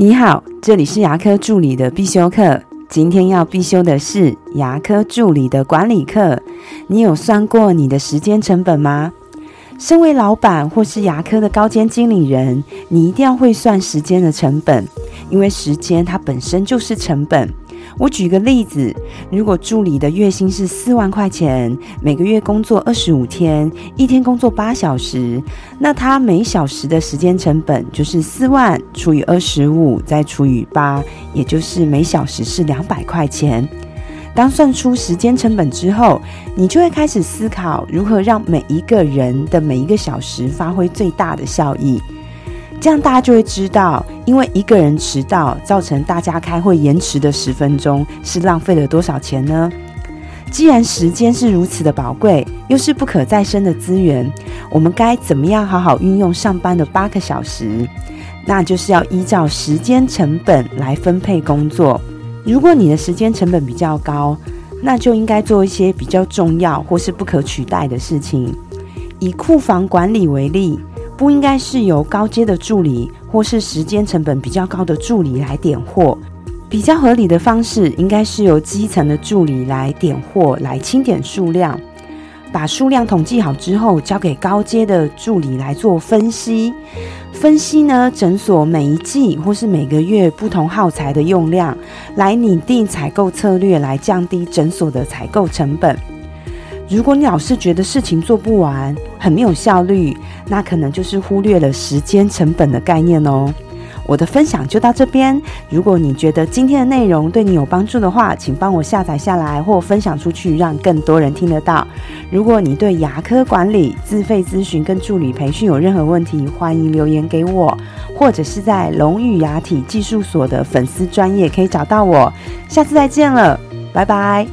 你好，这里是牙科助理的必修课。今天要必修的是牙科助理的管理课。你有算过你的时间成本吗？身为老板或是牙科的高阶经理人，你一定要会算时间的成本，因为时间它本身就是成本。我举个例子，如果助理的月薪是四万块钱，每个月工作二十五天，一天工作八小时，那他每小时的时间成本就是四万除以二十五，再除以八，也就是每小时是两百块钱。当算出时间成本之后，你就会开始思考如何让每一个人的每一个小时发挥最大的效益。这样大家就会知道，因为一个人迟到，造成大家开会延迟的十分钟，是浪费了多少钱呢？既然时间是如此的宝贵，又是不可再生的资源，我们该怎么样好好运用上班的八个小时？那就是要依照时间成本来分配工作。如果你的时间成本比较高，那就应该做一些比较重要或是不可取代的事情。以库房管理为例。不应该是由高阶的助理或是时间成本比较高的助理来点货，比较合理的方式应该是由基层的助理来点货，来清点数量，把数量统计好之后，交给高阶的助理来做分析。分析呢，诊所每一季或是每个月不同耗材的用量，来拟定采购策略，来降低诊所的采购成本。如果你老是觉得事情做不完，很没有效率，那可能就是忽略了时间成本的概念哦。我的分享就到这边。如果你觉得今天的内容对你有帮助的话，请帮我下载下来或分享出去，让更多人听得到。如果你对牙科管理、自费咨询跟助理培训有任何问题，欢迎留言给我，或者是在龙语牙体技术所的粉丝专业可以找到我。下次再见了，拜拜。